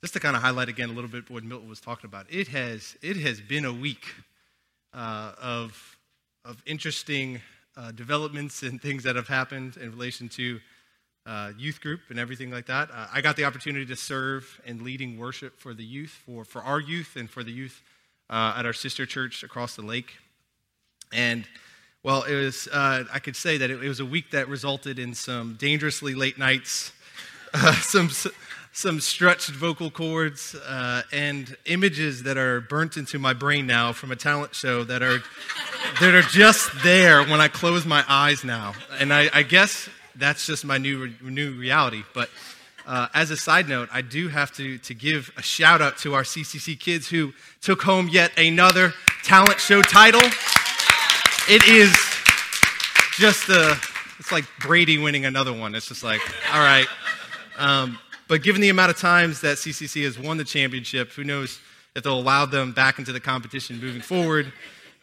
just to kind of highlight again a little bit what Milton was talking about, it has, it has been a week uh, of, of interesting uh, developments and things that have happened in relation to uh, youth group and everything like that. Uh, I got the opportunity to serve in leading worship for the youth, for, for our youth and for the youth uh, at our sister church across the lake. And well, it was, uh, I could say that it, it, was a week that resulted in some dangerously late nights, some some stretched vocal cords uh, and images that are burnt into my brain now from a talent show that are that are just there when I close my eyes now. And I, I guess that's just my new new reality. But uh, as a side note, I do have to to give a shout out to our CCC kids who took home yet another talent show title. It is just a it's like Brady winning another one. It's just like all right. Um, but given the amount of times that CCC has won the championship, who knows if they'll allow them back into the competition moving forward.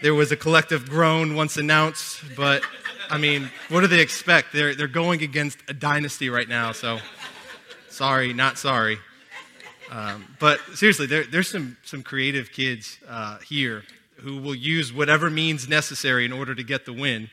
There was a collective groan once announced, but I mean, what do they expect? They're, they're going against a dynasty right now, so sorry, not sorry. Um, but seriously, there, there's some, some creative kids uh, here who will use whatever means necessary in order to get the win.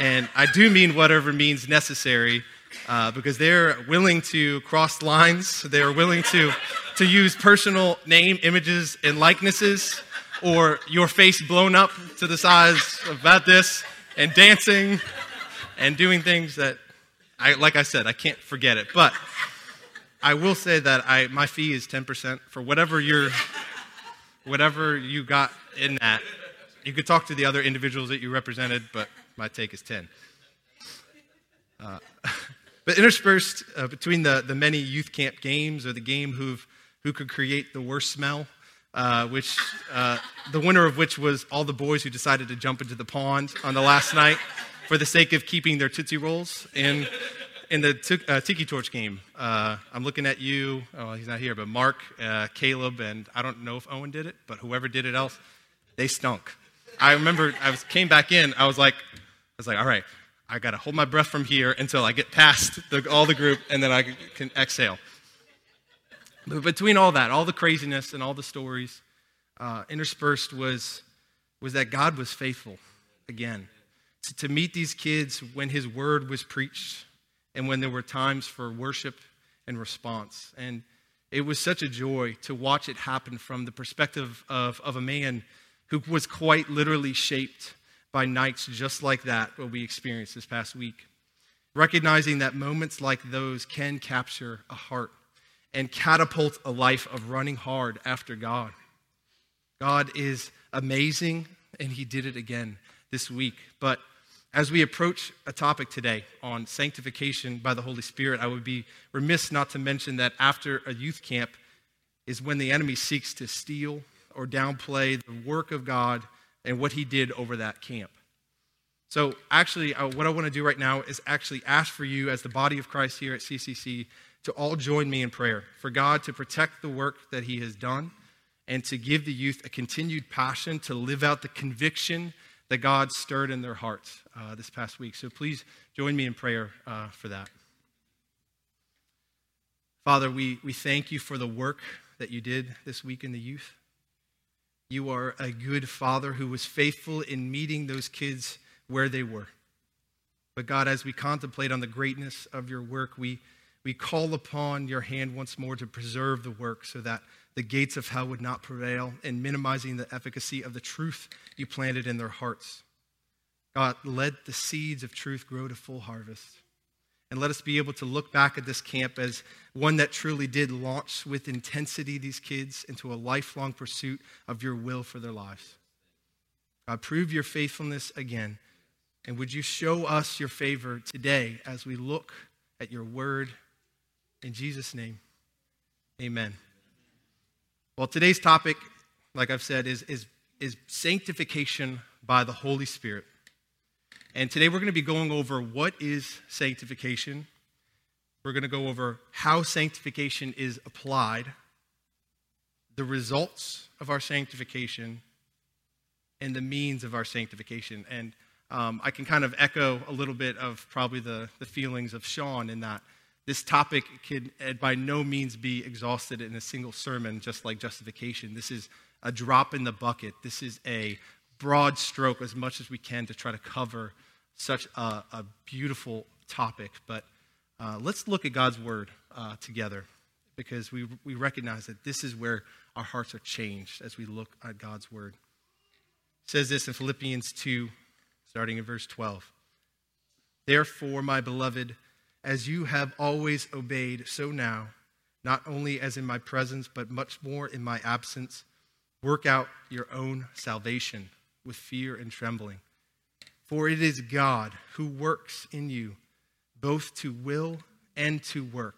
And I do mean whatever means necessary uh, because they're willing to cross lines. They're willing to, to use personal name, images, and likenesses, or your face blown up to the size of about this, and dancing and doing things that, I, like I said, I can't forget it. But I will say that I, my fee is 10% for whatever you're, whatever you got in that. You could talk to the other individuals that you represented, but my take is 10. Uh, But interspersed uh, between the, the many youth camp games or the game who who could create the worst smell, uh, which uh, the winner of which was all the boys who decided to jump into the pond on the last night for the sake of keeping their Tootsie Rolls. In, in the t- uh, Tiki Torch game, uh, I'm looking at you. Oh, he's not here, but Mark, uh, Caleb, and I don't know if Owen did it, but whoever did it else, they stunk. I remember I was, came back in, I was like, I was like, all right, I got to hold my breath from here until I get past the, all the group and then I can exhale. But between all that, all the craziness and all the stories, uh, interspersed was, was that God was faithful again to, to meet these kids when His word was preached and when there were times for worship and response. And it was such a joy to watch it happen from the perspective of, of a man who was quite literally shaped by nights just like that, what we experienced this past week. Recognizing that moments like those can capture a heart and catapult a life of running hard after God. God is amazing, and He did it again this week. But as we approach a topic today on sanctification by the Holy Spirit, I would be remiss not to mention that after a youth camp is when the enemy seeks to steal or downplay the work of God and what he did over that camp. So, actually, uh, what I want to do right now is actually ask for you, as the body of Christ here at CCC, to all join me in prayer for God to protect the work that he has done and to give the youth a continued passion to live out the conviction that God stirred in their hearts uh, this past week. So, please join me in prayer uh, for that. Father, we, we thank you for the work that you did this week in the youth. You are a good father who was faithful in meeting those kids where they were. But God, as we contemplate on the greatness of your work, we, we call upon your hand once more to preserve the work so that the gates of hell would not prevail in minimizing the efficacy of the truth you planted in their hearts. God, let the seeds of truth grow to full harvest. And let us be able to look back at this camp as one that truly did launch with intensity these kids into a lifelong pursuit of your will for their lives. God, prove your faithfulness again. And would you show us your favor today as we look at your word? In Jesus' name, amen. Well, today's topic, like I've said, is, is, is sanctification by the Holy Spirit. And today we're going to be going over what is sanctification. We're going to go over how sanctification is applied, the results of our sanctification, and the means of our sanctification. And um, I can kind of echo a little bit of probably the, the feelings of Sean in that This topic can by no means be exhausted in a single sermon, just like justification. This is a drop in the bucket. This is a broad stroke as much as we can to try to cover such a, a beautiful topic. But uh, let's look at God's word uh, together because we, we recognize that this is where our hearts are changed as we look at God's word. It says this in Philippians 2, starting in verse 12. Therefore, my beloved, as you have always obeyed, so now, not only as in my presence, but much more in my absence, work out your own salvation with fear and trembling. For it is God who works in you both to will and to work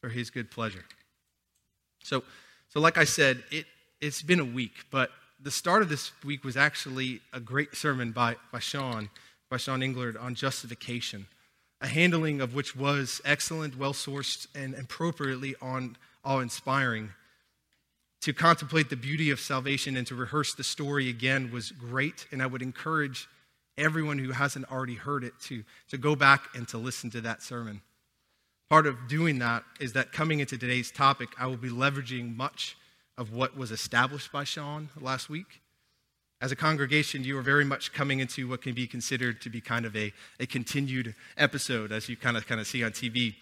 for his good pleasure. So, so like I said, it, it's been a week, but the start of this week was actually a great sermon by, by Sean, by Sean Englert on justification, a handling of which was excellent, well sourced, and appropriately on awe inspiring. To contemplate the beauty of salvation and to rehearse the story again was great, and I would encourage everyone who hasn't already heard it to, to go back and to listen to that sermon. Part of doing that is that coming into today's topic, I will be leveraging much of what was established by Sean last week. As a congregation, you are very much coming into what can be considered to be kind of a, a continued episode, as you kind of kind of see on TV.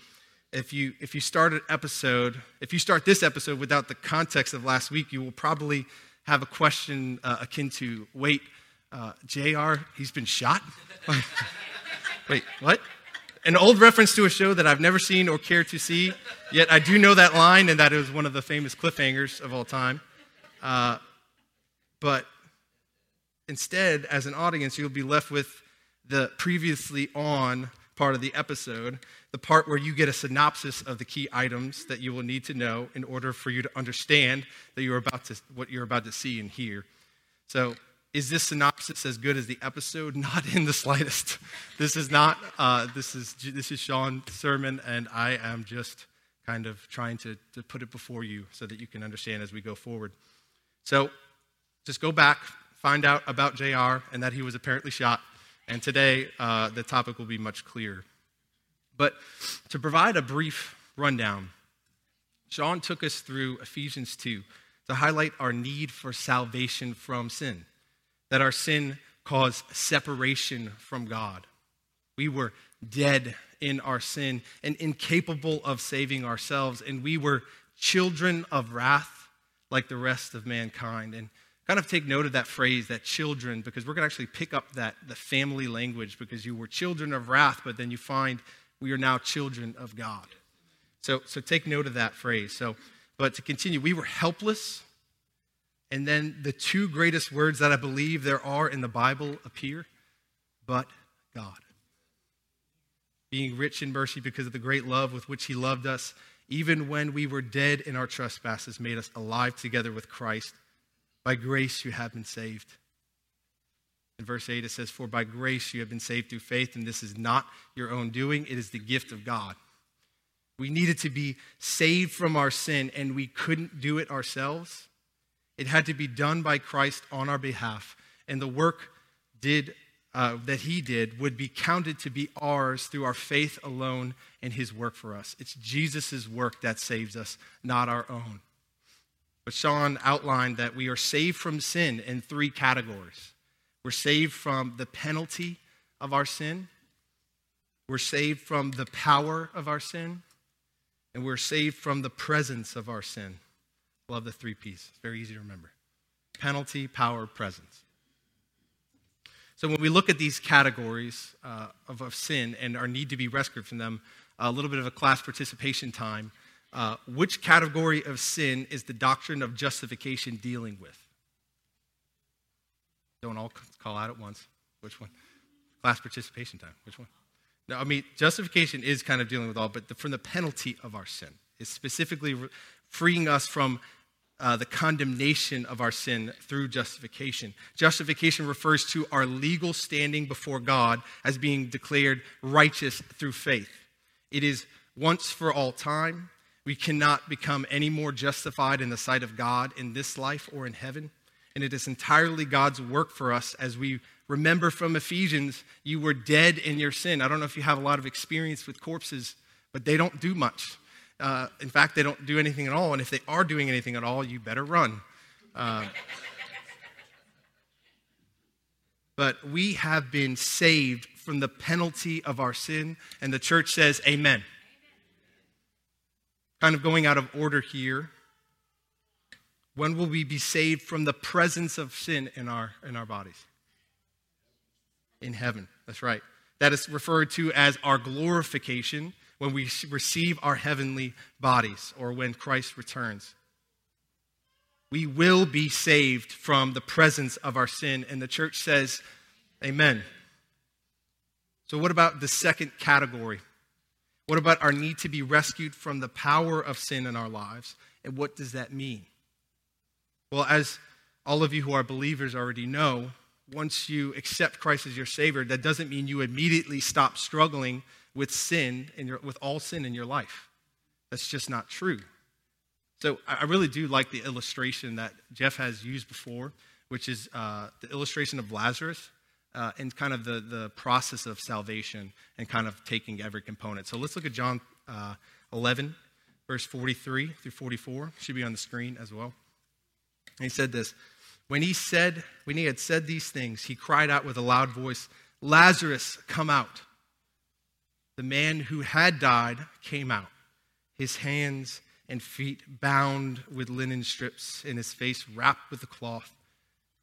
If you if you start an episode, if you start this episode without the context of last week, you will probably have a question uh, akin to, "Wait, uh, J.R. He's been shot." Wait, what? An old reference to a show that I've never seen or cared to see, yet I do know that line, and that is one of the famous cliffhangers of all time. Uh, but instead, as an audience, you'll be left with the previously on part of the episode, the part where you get a synopsis of the key items that you will need to know in order for you to understand that you're about to, what you're about to see and hear. So is this synopsis as good as the episode? Not in the slightest. This is not. Uh, this is this is Sean's sermon, and I am just kind of trying to, to put it before you so that you can understand as we go forward. So, just go back, find out about J.R. and that he was apparently shot, and today uh, the topic will be much clearer. But to provide a brief rundown, Sean took us through Ephesians 2 to highlight our need for salvation from sin that our sin caused separation from God. We were dead in our sin and incapable of saving ourselves, and we were children of wrath like the rest of mankind. And kind of take note of that phrase, that children, because we're going to actually pick up that the family language because you were children of wrath, but then you find we are now children of God. So, so take note of that phrase. So, but to continue, we were helpless and then the two greatest words that I believe there are in the Bible appear but God. Being rich in mercy because of the great love with which He loved us, even when we were dead in our trespasses, made us alive together with Christ. By grace you have been saved. In verse 8, it says, For by grace you have been saved through faith, and this is not your own doing, it is the gift of God. We needed to be saved from our sin, and we couldn't do it ourselves. It had to be done by Christ on our behalf. And the work did, uh, that he did would be counted to be ours through our faith alone and his work for us. It's Jesus' work that saves us, not our own. But Sean outlined that we are saved from sin in three categories. We're saved from the penalty of our sin, we're saved from the power of our sin, and we're saved from the presence of our sin. Love the three P's. It's very easy to remember penalty, power, presence. So when we look at these categories uh, of, of, sin and our need to be rescued from them, a little bit of a class participation time. Uh, which category of sin is the doctrine of justification dealing with? Don't all call out at once. Which one? Class participation time. Which one? No, I mean, justification is kind of dealing with all, but the, from the penalty of our sin. It's specifically re- freeing us from uh, the condemnation of our sin through justification. Justification refers to our legal standing before God as being declared righteous through faith. It is once for all time. We cannot become any more justified in the sight of God in this life or in heaven. And it is entirely God's work for us as we remember from Ephesians, you were dead in your sin. I don't know if you have a lot of experience with corpses, but they don't do much. Uh, in fact, they don't do anything at all. And if they are doing anything at all, you better run. Uh, but we have been saved from the penalty of our sin. And the church says, Amen. Kind of going out of order here. When will we be saved from the presence of sin in our, in our bodies? In heaven. That's right. That is referred to as our glorification when we receive our heavenly bodies or when Christ returns. We will be saved from the presence of our sin. And the church says, Amen. So, what about the second category? What about our need to be rescued from the power of sin in our lives? And what does that mean? Well, as all of you who are believers already know, once you accept Christ as your Savior, that doesn't mean you immediately stop struggling with sin, in your, with all sin in your life. That's just not true. So I really do like the illustration that Jeff has used before, which is uh, the illustration of Lazarus uh, and kind of the, the process of salvation and kind of taking every component. So let's look at John uh, 11, verse 43 through 44. Should be on the screen as well. And he said this When he said, when he had said these things, he cried out with a loud voice, Lazarus, come out. The man who had died came out, his hands and feet bound with linen strips, and his face wrapped with a cloth.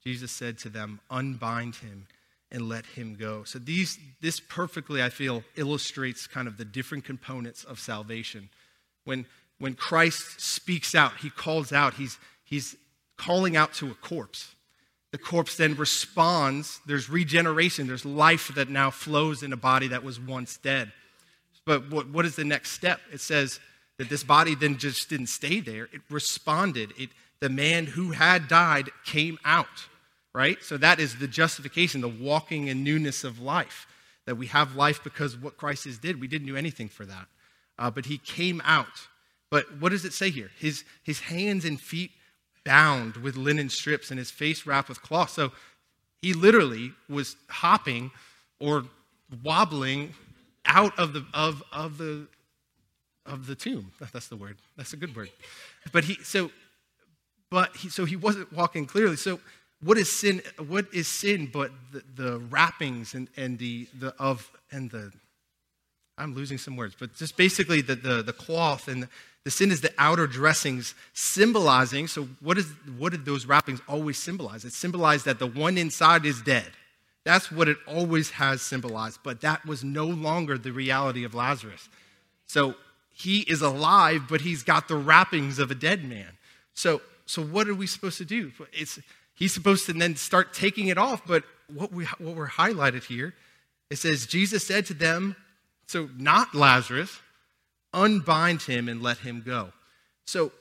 Jesus said to them, Unbind him and let him go. So these this perfectly, I feel, illustrates kind of the different components of salvation. When when Christ speaks out, he calls out, he's he's calling out to a corpse. The corpse then responds. There's regeneration, there's life that now flows in a body that was once dead. But what, what is the next step? It says that this body then just didn't stay there, it responded. It, the man who had died came out, right? So that is the justification, the walking in newness of life. That we have life because what Christ has did. We didn't do anything for that. Uh, but he came out. But what does it say here? His, his hands and feet bound with linen strips and his face wrapped with cloth. So he literally was hopping or wobbling out of the of of the of the tomb. That's the word. That's a good word. But he so but he so he wasn't walking clearly. So what is sin what is sin but the, the wrappings and, and the the of and the I'm losing some words, but just basically the, the, the cloth and the sin is the outer dressings symbolizing. So, what, is, what did those wrappings always symbolize? It symbolized that the one inside is dead. That's what it always has symbolized, but that was no longer the reality of Lazarus. So, he is alive, but he's got the wrappings of a dead man. So, so what are we supposed to do? It's, he's supposed to then start taking it off, but what, we, what we're highlighted here, it says, Jesus said to them, so not Lazarus, unbind him and let him go. So,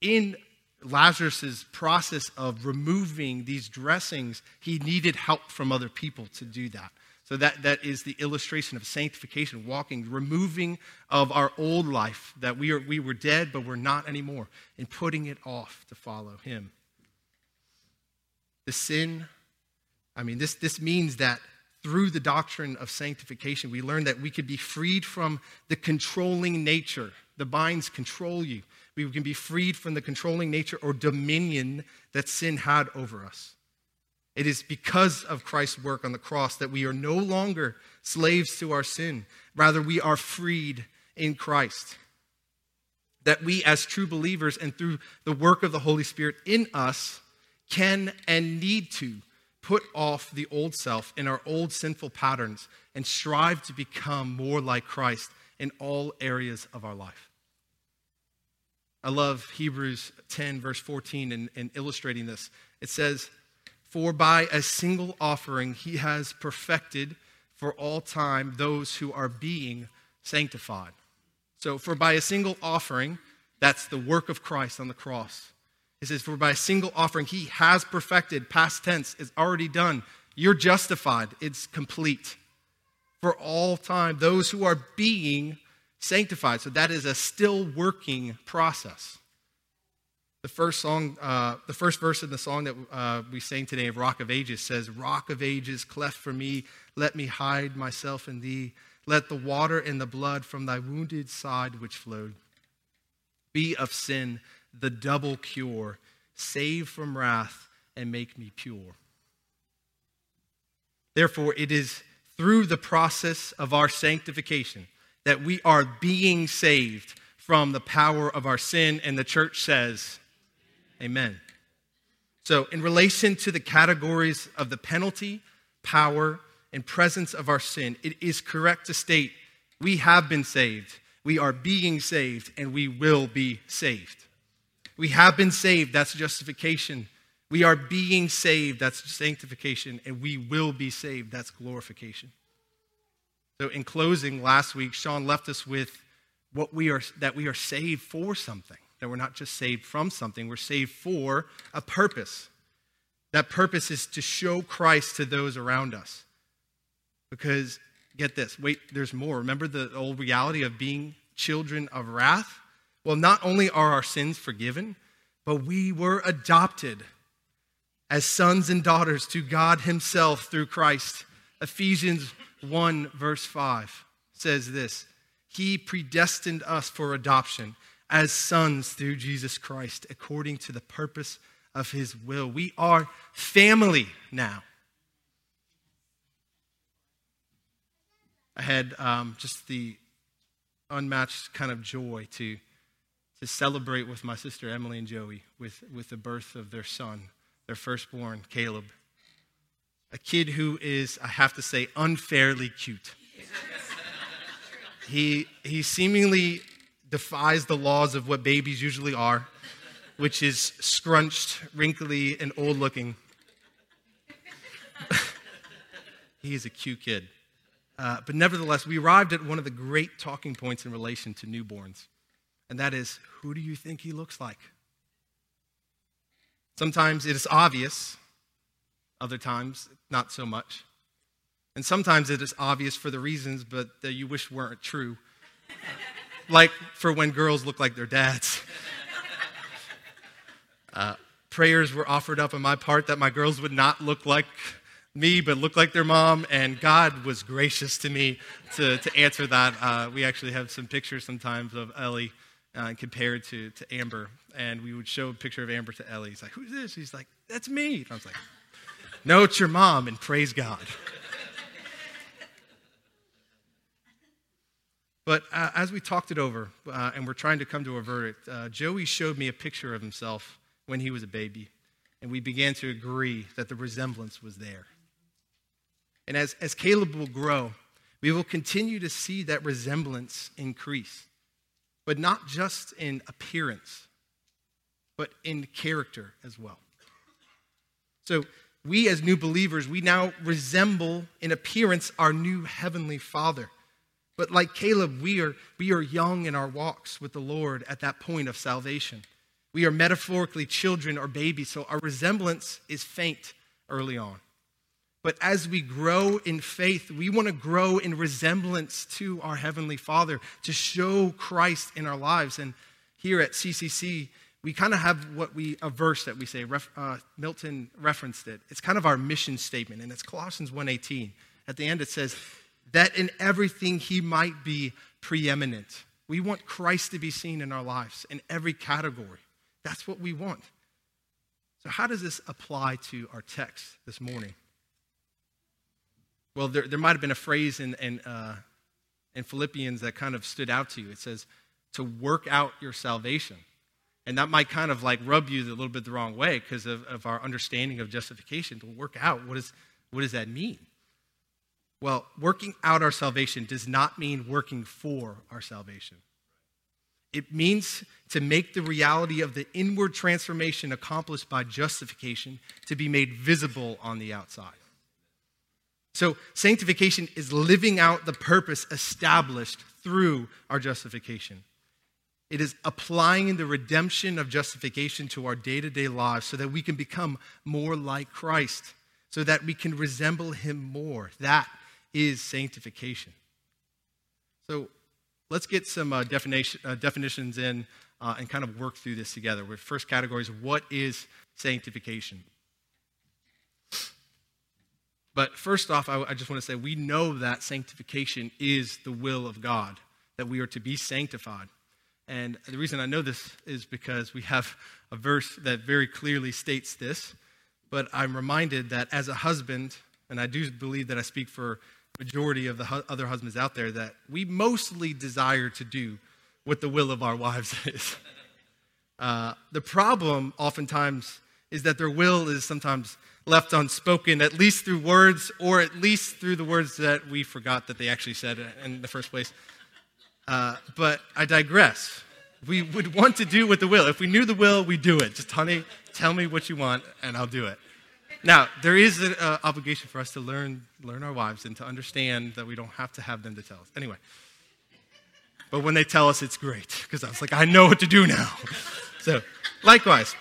in Lazarus' process of removing these dressings, he needed help from other people to do that. So that, that is the illustration of sanctification, walking, removing of our old life, that we, are, we were dead, but we're not anymore, and putting it off to follow him. The sin, I mean, this, this means that through the doctrine of sanctification, we learn that we could be freed from the controlling nature. The binds control you. We can be freed from the controlling nature or dominion that sin had over us. It is because of Christ's work on the cross that we are no longer slaves to our sin. Rather, we are freed in Christ. That we, as true believers, and through the work of the Holy Spirit in us, can and need to put off the old self and our old sinful patterns and strive to become more like Christ in all areas of our life. I love Hebrews 10, verse 14, and, and illustrating this. It says, For by a single offering he has perfected for all time those who are being sanctified. So, for by a single offering, that's the work of Christ on the cross. It says, For by a single offering, he has perfected, past tense, is already done. You're justified, it's complete. For all time, those who are being sanctified. So that is a still working process. The first song, uh, the first verse in the song that uh, we sang today of Rock of Ages says, Rock of Ages, cleft for me, let me hide myself in thee. let the water and the blood from thy wounded side which flowed be of sin the double cure, save from wrath and make me pure. Therefore, it is through the process of our sanctification that we are being saved from the power of our sin, and the church says, Amen. So, in relation to the categories of the penalty, power, and presence of our sin, it is correct to state we have been saved, we are being saved, and we will be saved. We have been saved, that's justification. We are being saved, that's sanctification, and we will be saved, that's glorification. So, in closing, last week, Sean left us with what we are, that we are saved for something, that we're not just saved from something, we're saved for a purpose. That purpose is to show Christ to those around us. Because, get this, wait, there's more. Remember the old reality of being children of wrath? Well, not only are our sins forgiven, but we were adopted as sons and daughters to God Himself through Christ. Ephesians 1, verse 5 says this He predestined us for adoption as sons through Jesus Christ, according to the purpose of His will. We are family now. I had um, just the unmatched kind of joy to, to celebrate with my sister Emily and Joey with, with the birth of their son, their firstborn, Caleb. A kid who is, I have to say, unfairly cute. he, he seemingly defies the laws of what babies usually are, which is scrunched, wrinkly, and old looking. he is a cute kid. Uh, but nevertheless, we arrived at one of the great talking points in relation to newborns, and that is who do you think he looks like? Sometimes it is obvious, other times, not so much. And sometimes it is obvious for the reasons, but that you wish weren't true. like for when girls look like their dads. Uh, prayers were offered up on my part that my girls would not look like me but look like their mom, and God was gracious to me to, to answer that. Uh, we actually have some pictures sometimes of Ellie uh, compared to, to Amber, and we would show a picture of Amber to Ellie. He's like, Who's this? He's like, That's me. And I was like, No, it's your mom, and praise God. But uh, as we talked it over uh, and we're trying to come to a verdict, uh, Joey showed me a picture of himself when he was a baby, and we began to agree that the resemblance was there. And as, as Caleb will grow, we will continue to see that resemblance increase, but not just in appearance, but in character as well. So, we as new believers, we now resemble in appearance our new heavenly Father. But like Caleb, we are, we are young in our walks with the Lord at that point of salvation. We are metaphorically children or babies, so our resemblance is faint early on. But as we grow in faith, we want to grow in resemblance to our Heavenly Father, to show Christ in our lives. And here at CCC, we kind of have what we, a verse that we say, ref, uh, Milton referenced it. It's kind of our mission statement, and it's Colossians 1.18. At the end it says, that in everything he might be preeminent. We want Christ to be seen in our lives in every category. That's what we want. So, how does this apply to our text this morning? Well, there, there might have been a phrase in, in, uh, in Philippians that kind of stood out to you. It says, to work out your salvation. And that might kind of like rub you a little bit the wrong way because of, of our understanding of justification. To work out, what, is, what does that mean? Well, working out our salvation does not mean working for our salvation. It means to make the reality of the inward transformation accomplished by justification to be made visible on the outside. So, sanctification is living out the purpose established through our justification. It is applying the redemption of justification to our day to day lives so that we can become more like Christ, so that we can resemble Him more. That is sanctification. So, let's get some uh, definition, uh, definitions in uh, and kind of work through this together. With first category is what is sanctification? But first off, I, I just want to say we know that sanctification is the will of God, that we are to be sanctified. And the reason I know this is because we have a verse that very clearly states this. But I'm reminded that as a husband, and I do believe that I speak for majority of the hu- other husbands out there, that we mostly desire to do what the will of our wives is. Uh, the problem, oftentimes, is that their will is sometimes left unspoken, at least through words, or at least through the words that we forgot that they actually said in the first place. Uh, but I digress. We would want to do with the will. If we knew the will, we do it. Just, honey, tell me what you want, and I'll do it. Now, there is an uh, obligation for us to learn, learn our wives and to understand that we don't have to have them to tell us. Anyway, but when they tell us, it's great because I was like, I know what to do now. so, likewise,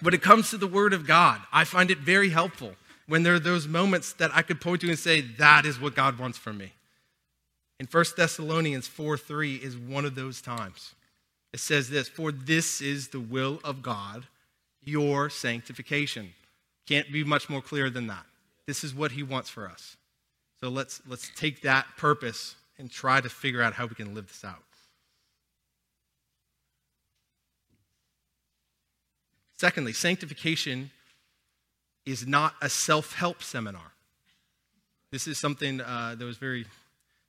when it comes to the Word of God, I find it very helpful when there are those moments that I could point to and say, that is what God wants from me. In 1 Thessalonians 4 3 is one of those times. It says this For this is the will of God, your sanctification. Can't be much more clear than that. This is what he wants for us. So let's, let's take that purpose and try to figure out how we can live this out. Secondly, sanctification is not a self help seminar. This is something uh, that was very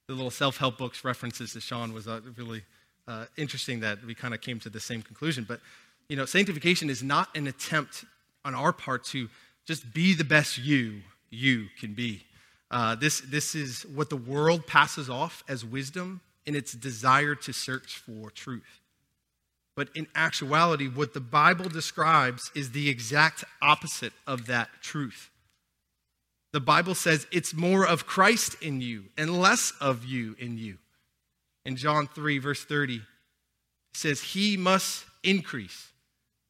the little self-help books references to Sean was uh, really uh, interesting that we kind of came to the same conclusion. But you know, sanctification is not an attempt on our part to just be the best you you can be. Uh, this this is what the world passes off as wisdom in its desire to search for truth. But in actuality, what the Bible describes is the exact opposite of that truth. The Bible says it's more of Christ in you and less of you in you. In John 3, verse 30, it says, He must increase,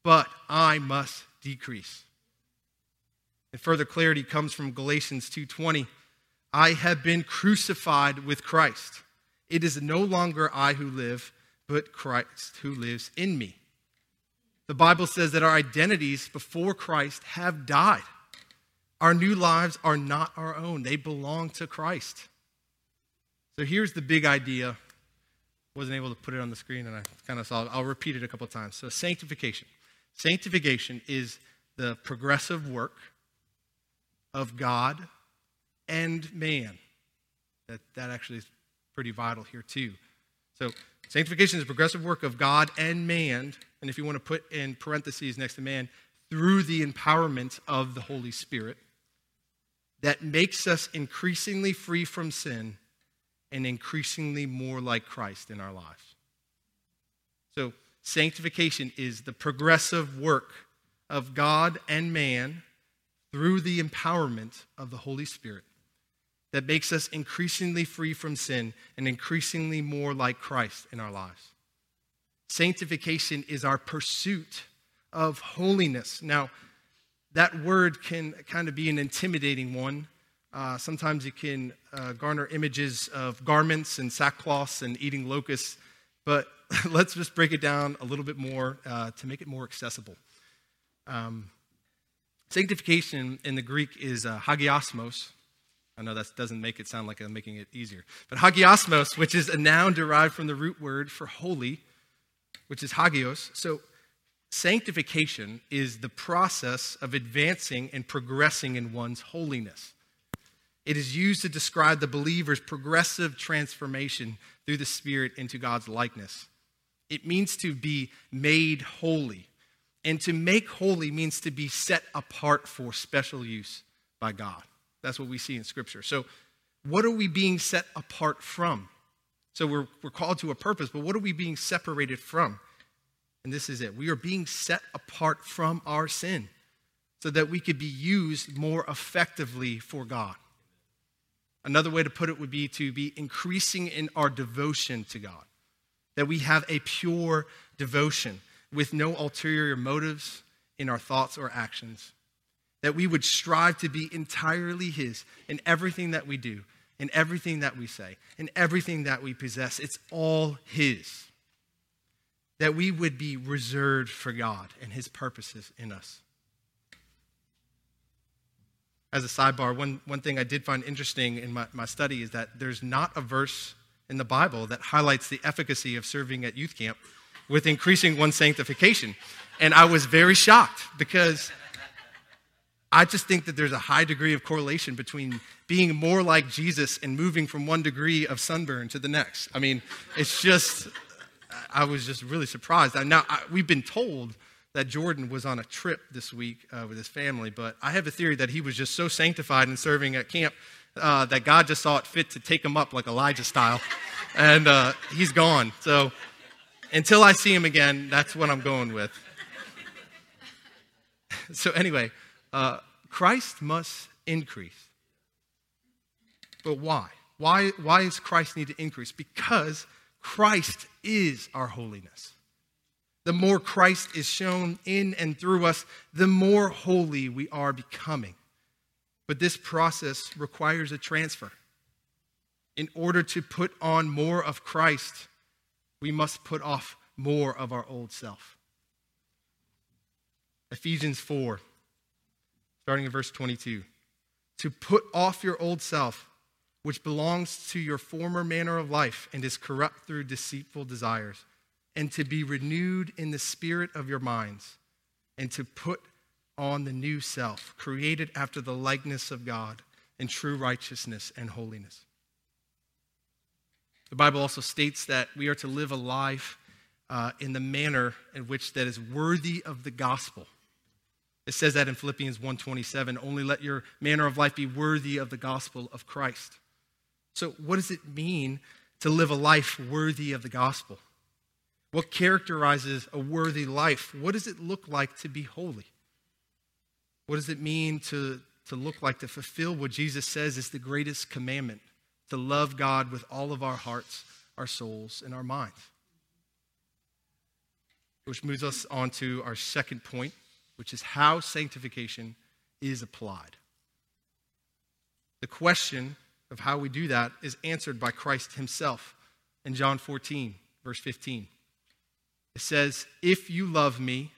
but I must decrease. And further clarity comes from Galatians 2:20. I have been crucified with Christ. It is no longer I who live, but Christ who lives in me. The Bible says that our identities before Christ have died. Our new lives are not our own, they belong to Christ. So here's the big idea. Wasn't able to put it on the screen, and I kind of saw it. I'll repeat it a couple times. So, sanctification. Sanctification is the progressive work of God and man. That, that actually is pretty vital here, too. So, sanctification is the progressive work of God and man. And if you want to put in parentheses next to man, through the empowerment of the Holy Spirit that makes us increasingly free from sin and increasingly more like Christ in our lives. So, sanctification is the progressive work of God and man through the empowerment of the Holy Spirit that makes us increasingly free from sin and increasingly more like Christ in our lives. Sanctification is our pursuit of holiness. Now, that word can kind of be an intimidating one. Uh, sometimes it can uh, garner images of garments and sackcloths and eating locusts, but let's just break it down a little bit more uh, to make it more accessible. Um, sanctification in the Greek is uh, hagiasmos. I know that doesn't make it sound like I'm making it easier. But hagiasmos, which is a noun derived from the root word for holy, which is hagios. So Sanctification is the process of advancing and progressing in one's holiness. It is used to describe the believer's progressive transformation through the Spirit into God's likeness. It means to be made holy. And to make holy means to be set apart for special use by God. That's what we see in Scripture. So, what are we being set apart from? So, we're, we're called to a purpose, but what are we being separated from? And this is it we are being set apart from our sin so that we could be used more effectively for God. Another way to put it would be to be increasing in our devotion to God, that we have a pure devotion with no ulterior motives in our thoughts or actions, that we would strive to be entirely His in everything that we do, in everything that we say, in everything that we possess. It's all His that we would be reserved for God and His purposes in us. as a sidebar, one, one thing I did find interesting in my, my study is that there's not a verse in the Bible that highlights the efficacy of serving at youth camp with increasing one's sanctification. And I was very shocked because I just think that there's a high degree of correlation between being more like Jesus and moving from one degree of sunburn to the next. I mean, it's just, I was just really surprised. Now, I, we've been told that Jordan was on a trip this week uh, with his family, but I have a theory that he was just so sanctified and serving at camp uh, that God just saw it fit to take him up like Elijah style, and uh, he's gone. So until I see him again, that's what I'm going with. so anyway, uh, Christ must increase. But why? Why, why does Christ need to increase? Because Christ is our holiness. The more Christ is shown in and through us, the more holy we are becoming. But this process requires a transfer. In order to put on more of Christ, we must put off more of our old self. Ephesians 4, starting in verse 22. To put off your old self, which belongs to your former manner of life and is corrupt through deceitful desires and to be renewed in the spirit of your minds, and to put on the new self, created after the likeness of God in true righteousness and holiness. The Bible also states that we are to live a life uh, in the manner in which that is worthy of the gospel. It says that in Philippians 1:27, only let your manner of life be worthy of the gospel of Christ. So what does it mean to live a life worthy of the gospel? What characterizes a worthy life? What does it look like to be holy? What does it mean to, to look like to fulfill what Jesus says is the greatest commandment to love God with all of our hearts, our souls, and our minds? Which moves us on to our second point, which is how sanctification is applied. The question of how we do that is answered by Christ himself in John 14, verse 15. It says, If you love me,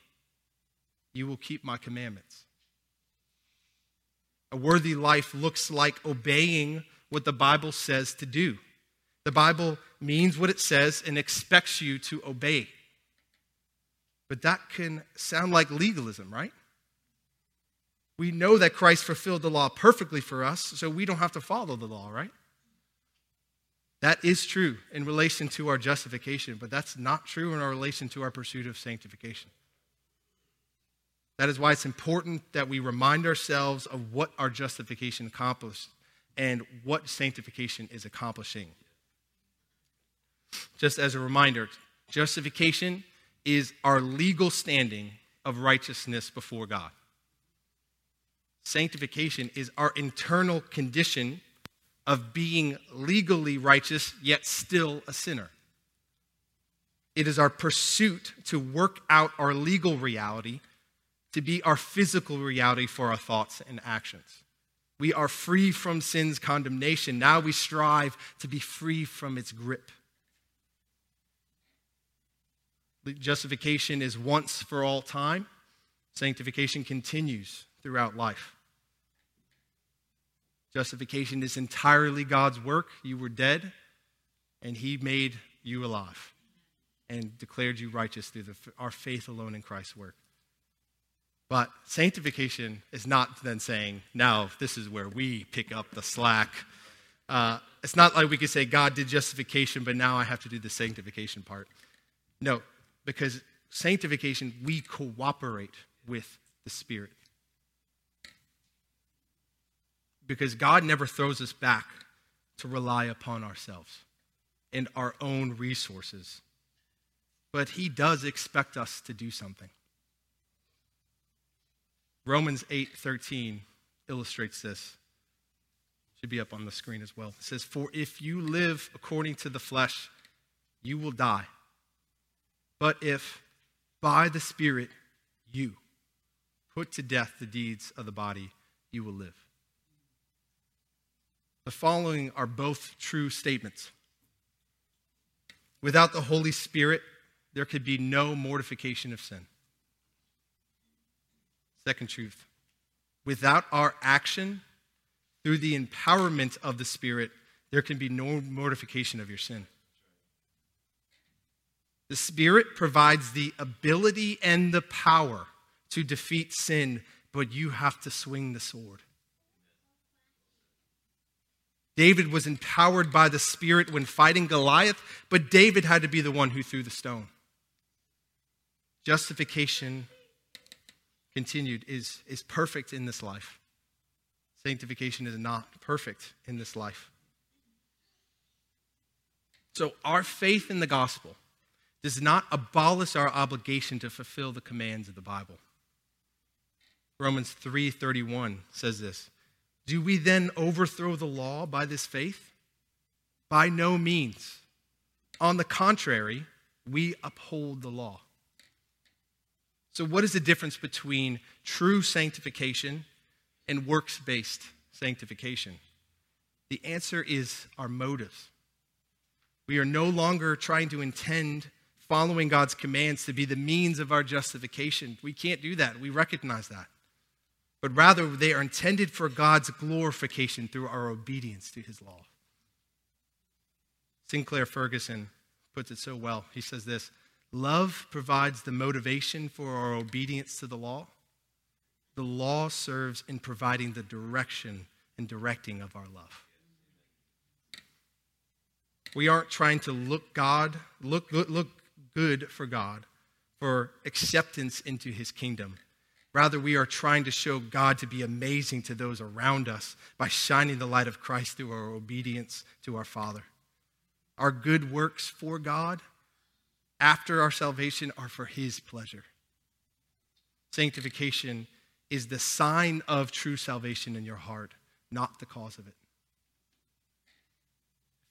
you will keep my commandments. A worthy life looks like obeying what the Bible says to do. The Bible means what it says and expects you to obey. But that can sound like legalism, right? We know that Christ fulfilled the law perfectly for us, so we don't have to follow the law, right? That is true in relation to our justification, but that's not true in our relation to our pursuit of sanctification. That is why it's important that we remind ourselves of what our justification accomplished and what sanctification is accomplishing. Just as a reminder, justification is our legal standing of righteousness before God. Sanctification is our internal condition of being legally righteous, yet still a sinner. It is our pursuit to work out our legal reality to be our physical reality for our thoughts and actions. We are free from sin's condemnation. Now we strive to be free from its grip. Justification is once for all time, sanctification continues throughout life. Justification is entirely God's work. You were dead, and He made you alive and declared you righteous through the, our faith alone in Christ's work. But sanctification is not then saying, now this is where we pick up the slack. Uh, it's not like we could say, God did justification, but now I have to do the sanctification part. No, because sanctification, we cooperate with the Spirit because God never throws us back to rely upon ourselves and our own resources. But He does expect us to do something. Romans 8:13 illustrates this. Should be up on the screen as well. It says, "For if you live according to the flesh, you will die. But if by the Spirit you put to death the deeds of the body, you will live." The following are both true statements. Without the Holy Spirit, there could be no mortification of sin. Second truth Without our action, through the empowerment of the Spirit, there can be no mortification of your sin. The Spirit provides the ability and the power to defeat sin, but you have to swing the sword. David was empowered by the Spirit when fighting Goliath, but David had to be the one who threw the stone. Justification, continued, is, is perfect in this life. Sanctification is not perfect in this life. So, our faith in the gospel does not abolish our obligation to fulfill the commands of the Bible. Romans 3:31 says this, "Do we then overthrow the law by this faith? By no means. On the contrary, we uphold the law." So what is the difference between true sanctification and works-based sanctification? The answer is our motives. We are no longer trying to intend following God's commands to be the means of our justification. We can't do that. We recognize that. But rather, they are intended for God's glorification through our obedience to his law. Sinclair Ferguson puts it so well. He says this Love provides the motivation for our obedience to the law. The law serves in providing the direction and directing of our love. We aren't trying to look God, look, look, look good for God, for acceptance into his kingdom. Rather, we are trying to show God to be amazing to those around us by shining the light of Christ through our obedience to our Father. Our good works for God after our salvation are for his pleasure. Sanctification is the sign of true salvation in your heart, not the cause of it.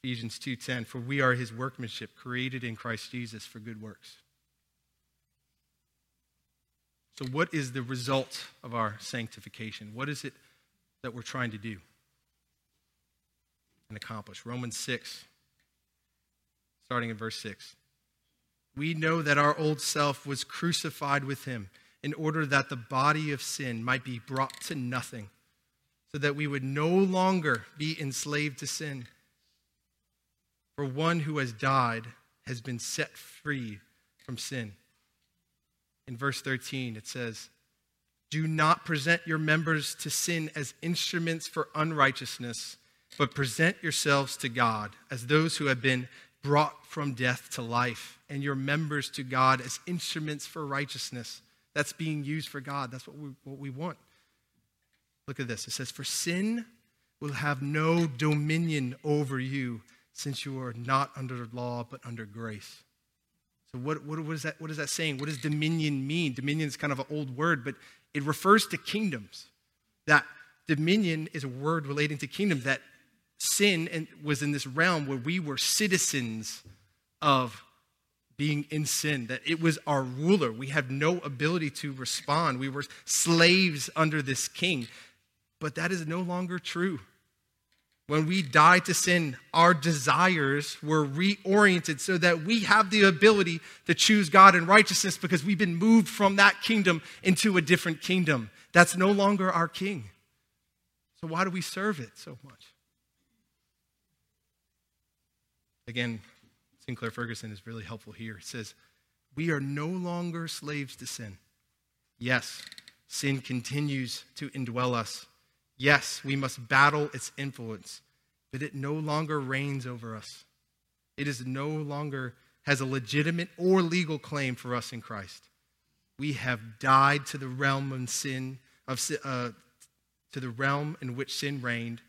Ephesians 2:10 for we are his workmanship created in Christ Jesus for good works. So what is the result of our sanctification? What is it that we're trying to do and accomplish? Romans 6 starting in verse 6. We know that our old self was crucified with him in order that the body of sin might be brought to nothing, so that we would no longer be enslaved to sin. For one who has died has been set free from sin. In verse 13, it says, Do not present your members to sin as instruments for unrighteousness, but present yourselves to God as those who have been brought from death to life, and your members to God as instruments for righteousness. That's being used for God. That's what we, what we want. Look at this. It says, For sin will have no dominion over you since you are not under law but under grace. So, what, what, what, is that, what is that saying? What does dominion mean? Dominion is kind of an old word, but it refers to kingdoms. That dominion is a word relating to kingdom, that sin was in this realm where we were citizens of being in sin, that it was our ruler. We had no ability to respond. We were slaves under this king. But that is no longer true. When we died to sin, our desires were reoriented so that we have the ability to choose God and righteousness because we've been moved from that kingdom into a different kingdom. That's no longer our king. So, why do we serve it so much? Again, Sinclair Ferguson is really helpful here. It says, We are no longer slaves to sin. Yes, sin continues to indwell us Yes, we must battle its influence, but it no longer reigns over us. It is no longer has a legitimate or legal claim for us in Christ. We have died to the realm of sin, of uh, to the realm in which sin reigned.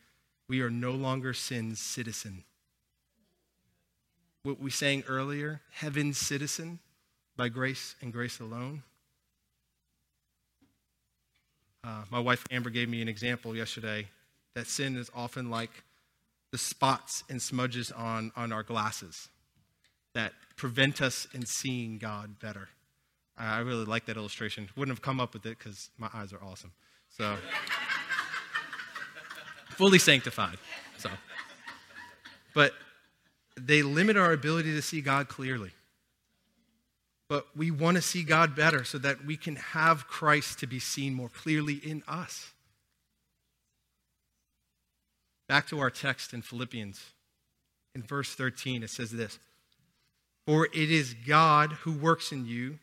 We are no longer sin's citizen. What we sang earlier, heaven's citizen by grace and grace alone. Uh, my wife Amber gave me an example yesterday that sin is often like the spots and smudges on, on our glasses that prevent us in seeing God better. I really like that illustration. Wouldn't have come up with it because my eyes are awesome. So, fully sanctified. So, but they limit our ability to see God clearly but we want to see God better so that we can have Christ to be seen more clearly in us. Back to our text in Philippians. In verse 13, it says this For it is God who works in you,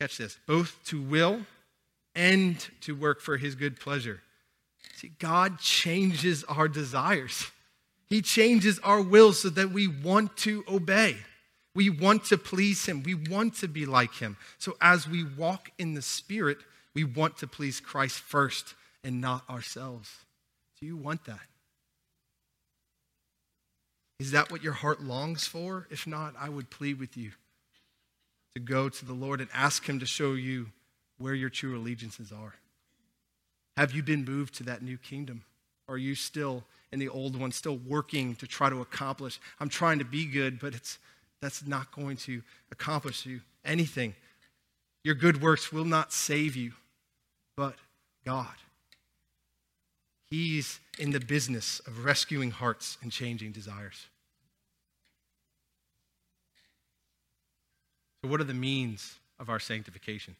catch this, both to will and to work for his good pleasure. See, God changes our desires. He changes our will so that we want to obey. We want to please Him. We want to be like Him. So as we walk in the Spirit, we want to please Christ first and not ourselves. Do you want that? Is that what your heart longs for? If not, I would plead with you to go to the Lord and ask Him to show you where your true allegiances are. Have you been moved to that new kingdom? Are you still in the old one, still working to try to accomplish? I'm trying to be good, but it's, that's not going to accomplish you anything. Your good works will not save you, but God. He's in the business of rescuing hearts and changing desires. So, what are the means of our sanctification?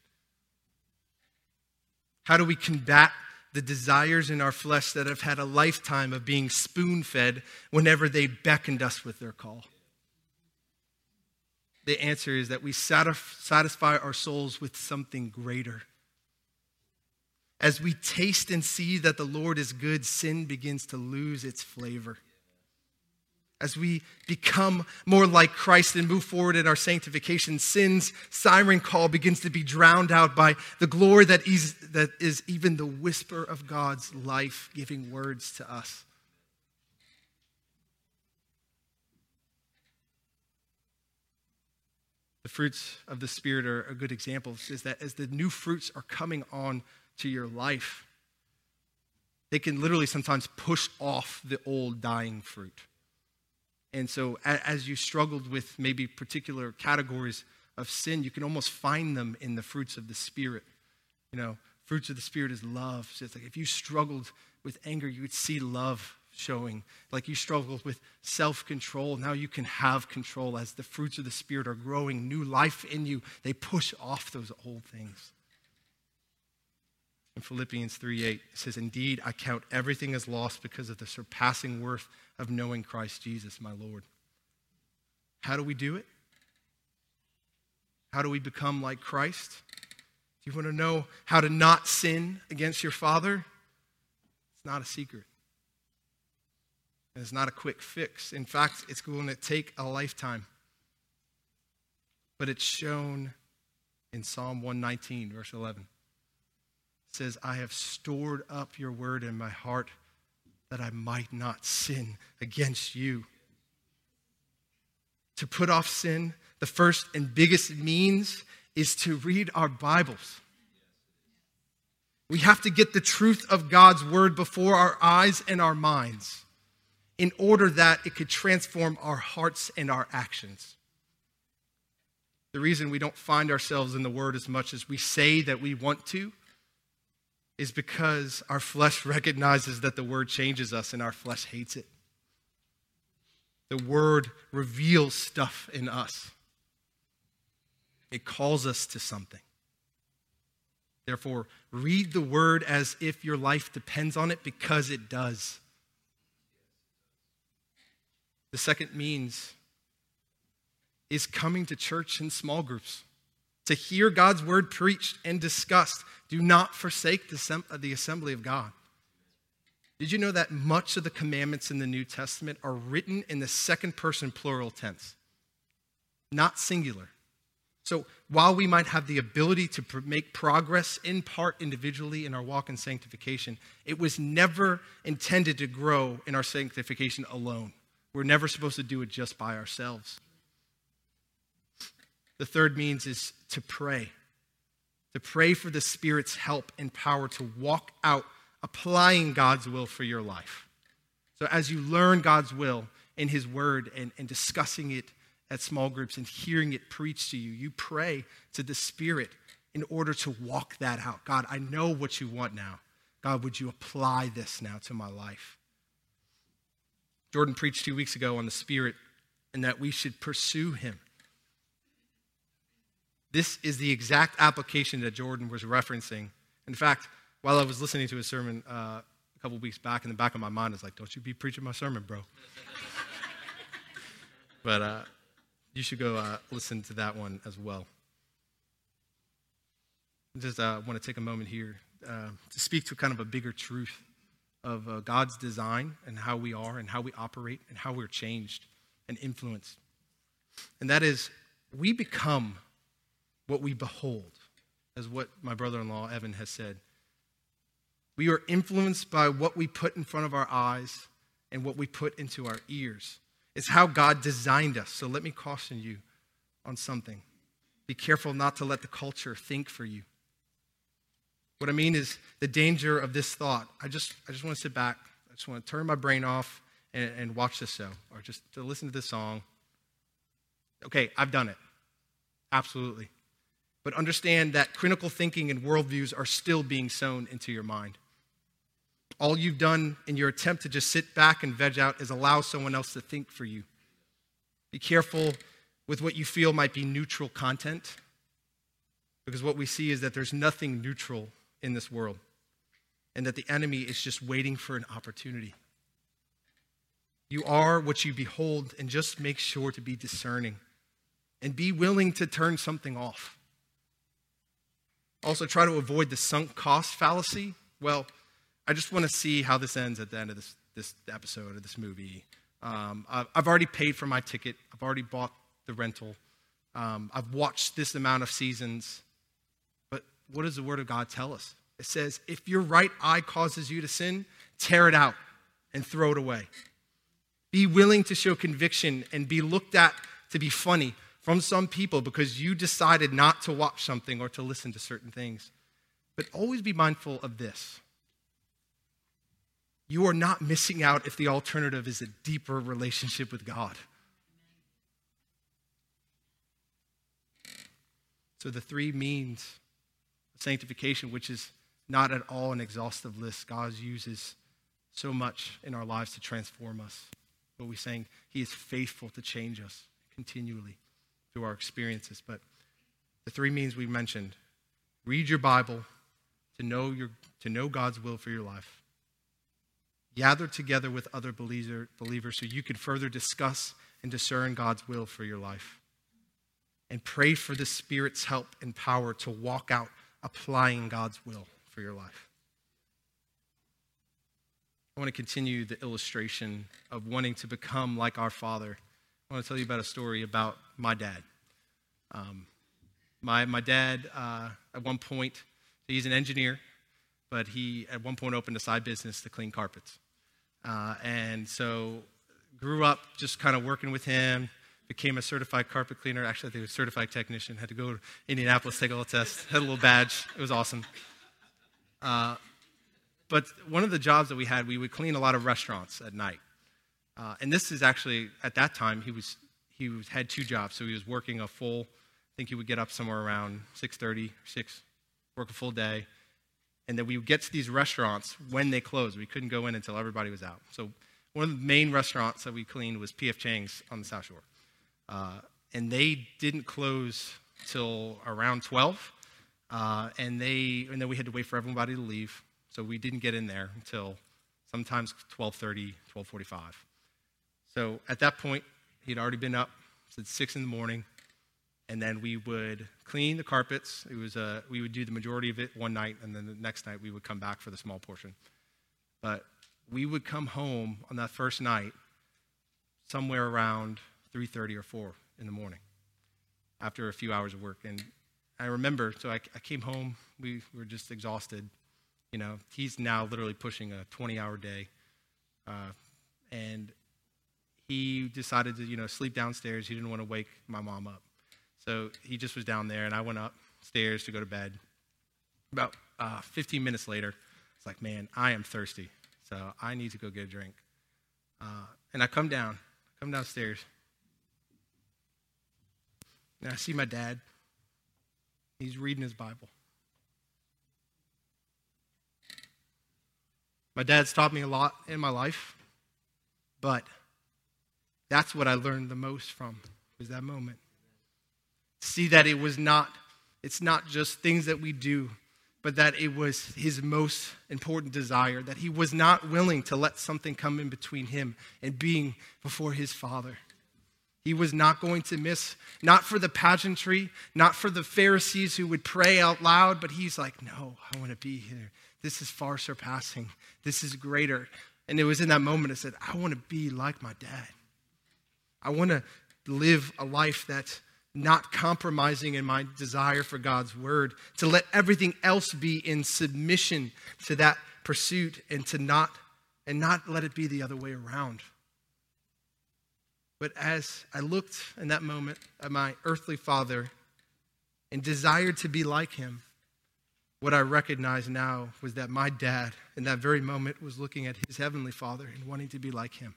How do we combat the desires in our flesh that have had a lifetime of being spoon fed whenever they beckoned us with their call? The answer is that we satisfy our souls with something greater. As we taste and see that the Lord is good, sin begins to lose its flavor. As we become more like Christ and move forward in our sanctification, sin's siren call begins to be drowned out by the glory that is, that is even the whisper of God's life giving words to us. The fruits of the Spirit are a good example. Is that as the new fruits are coming on to your life, they can literally sometimes push off the old dying fruit. And so, as you struggled with maybe particular categories of sin, you can almost find them in the fruits of the Spirit. You know, fruits of the Spirit is love. So it's like if you struggled with anger, you would see love showing. Like you struggled with self control, now you can have control as the fruits of the Spirit are growing, new life in you. They push off those old things. In Philippians 3 8, it says, Indeed, I count everything as lost because of the surpassing worth of knowing Christ Jesus, my Lord. How do we do it? How do we become like Christ? Do you want to know how to not sin against your Father? It's not a secret. And it's not a quick fix. In fact, it's going to take a lifetime. But it's shown in Psalm 119, verse 11 says, I have stored up your word in my heart that I might not sin against you. To put off sin, the first and biggest means is to read our Bibles. We have to get the truth of God's word before our eyes and our minds in order that it could transform our hearts and our actions. The reason we don't find ourselves in the word as much as we say that we want to is because our flesh recognizes that the word changes us and our flesh hates it. The word reveals stuff in us, it calls us to something. Therefore, read the word as if your life depends on it because it does. The second means is coming to church in small groups to hear God's word preached and discussed. Do not forsake uh, the assembly of God. Did you know that much of the commandments in the New Testament are written in the second person plural tense, not singular? So while we might have the ability to make progress in part individually in our walk in sanctification, it was never intended to grow in our sanctification alone. We're never supposed to do it just by ourselves. The third means is to pray, to pray for the Spirit's help and power to walk out applying God's will for your life. So, as you learn God's will in His Word and, and discussing it at small groups and hearing it preached to you, you pray to the Spirit in order to walk that out. God, I know what you want now. God, would you apply this now to my life? Jordan preached two weeks ago on the Spirit and that we should pursue Him. This is the exact application that Jordan was referencing. In fact, while I was listening to his sermon uh, a couple weeks back, in the back of my mind is like, don't you be preaching my sermon, bro. but uh, you should go uh, listen to that one as well. Just uh, want to take a moment here uh, to speak to kind of a bigger truth of uh, God's design and how we are and how we operate and how we're changed and influenced. And that is, we become what we behold, as what my brother in law Evan has said. We are influenced by what we put in front of our eyes and what we put into our ears. It's how God designed us. So let me caution you on something. Be careful not to let the culture think for you. What I mean is the danger of this thought. I just, I just want to sit back. I just want to turn my brain off and, and watch this show or just to listen to this song. Okay, I've done it. Absolutely. But understand that critical thinking and worldviews are still being sown into your mind. All you've done in your attempt to just sit back and veg out is allow someone else to think for you. Be careful with what you feel might be neutral content, because what we see is that there's nothing neutral in this world, and that the enemy is just waiting for an opportunity. You are what you behold, and just make sure to be discerning and be willing to turn something off. Also, try to avoid the sunk cost fallacy. Well, I just want to see how this ends at the end of this, this episode of this movie. Um, I've already paid for my ticket, I've already bought the rental, um, I've watched this amount of seasons. What does the Word of God tell us? It says, if your right eye causes you to sin, tear it out and throw it away. Be willing to show conviction and be looked at to be funny from some people because you decided not to watch something or to listen to certain things. But always be mindful of this you are not missing out if the alternative is a deeper relationship with God. So, the three means sanctification, which is not at all an exhaustive list, God uses so much in our lives to transform us. What we're saying, He is faithful to change us continually through our experiences. But the three means we mentioned read your Bible to know, your, to know God's will for your life Gather together with other believer, believers so you can further discuss and discern God's will for your life. And pray for the Spirit's help and power to walk out applying God's will for your life. I want to continue the illustration of wanting to become like our Father. I want to tell you about a story about my dad. Um, my, my dad, uh, at one point, he's an engineer, but he at one point opened a side business to clean carpets. Uh, and so grew up just kind of working with him, became a certified carpet cleaner. Actually, I think a certified technician. Had to go to Indianapolis, take a little test, had a little badge. It was awesome. Uh, but one of the jobs that we had, we would clean a lot of restaurants at night. Uh, and this is actually, at that time, he was he was, had two jobs. So he was working a full, I think he would get up somewhere around 6.30, 6, work a full day and then we would get to these restaurants when they closed. We couldn't go in until everybody was out. So one of the main restaurants that we cleaned was P.F. Chang's on the South Shore. Uh, and they didn't close till around 12. Uh, and, they, and then we had to wait for everybody to leave. So we didn't get in there until sometimes 12.30, 12.45. So at that point, he'd already been up. since 6 in the morning and then we would clean the carpets. It was a, uh, we would do the majority of it one night, and then the next night we would come back for the small portion. But we would come home on that first night somewhere around 3.30 or 4 in the morning after a few hours of work. And I remember, so I, I came home, we were just exhausted. You know, he's now literally pushing a 20-hour day. Uh, and he decided to, you know, sleep downstairs. He didn't want to wake my mom up. So he just was down there, and I went upstairs to go to bed. About uh, 15 minutes later, it's like, man, I am thirsty, so I need to go get a drink. Uh, and I come down, come downstairs, and I see my dad. He's reading his Bible. My dad's taught me a lot in my life, but that's what I learned the most from was that moment see that it was not, it's not just things that we do, but that it was his most important desire, that he was not willing to let something come in between him and being before his Father. He was not going to miss, not for the pageantry, not for the Pharisees who would pray out loud, but he's like, no, I want to be here. This is far surpassing. This is greater. And it was in that moment I said, I want to be like my dad. I want to live a life that's not compromising in my desire for God's word, to let everything else be in submission to that pursuit and to not and not let it be the other way around. But as I looked in that moment at my earthly father and desired to be like him, what I recognize now was that my dad, in that very moment, was looking at his heavenly father and wanting to be like him.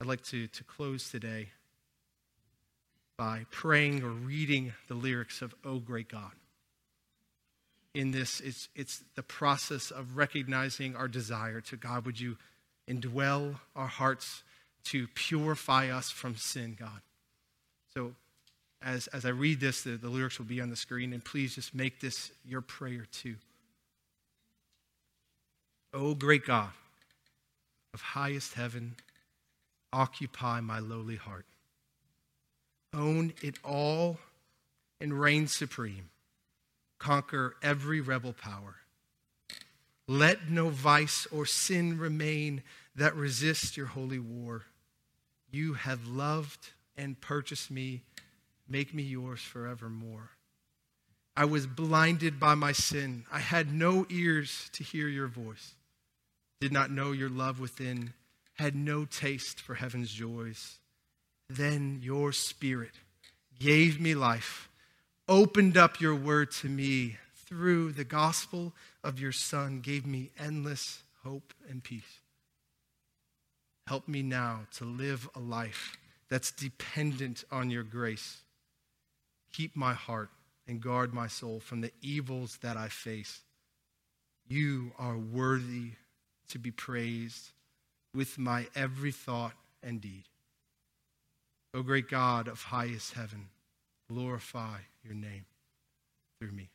I'd like to, to close today by praying or reading the lyrics of O Great God in this, it's, it's the process of recognizing our desire to God. Would you indwell our hearts to purify us from sin, God? So, as, as I read this, the, the lyrics will be on the screen, and please just make this your prayer too. O great God of highest heaven, occupy my lowly heart. Own it all and reign supreme conquer every rebel power. Let no vice or sin remain that resist your holy war. You have loved and purchased me. Make me yours forevermore. I was blinded by my sin. I had no ears to hear your voice. Did not know your love within. Had no taste for heaven's joys. Then your spirit gave me life opened up your word to me through the gospel of your Son, gave me endless hope and peace. Help me now to live a life that's dependent on your grace. Keep my heart and guard my soul from the evils that I face. You are worthy to be praised with my every thought and deed. O great God of highest heaven, glorify your name through me.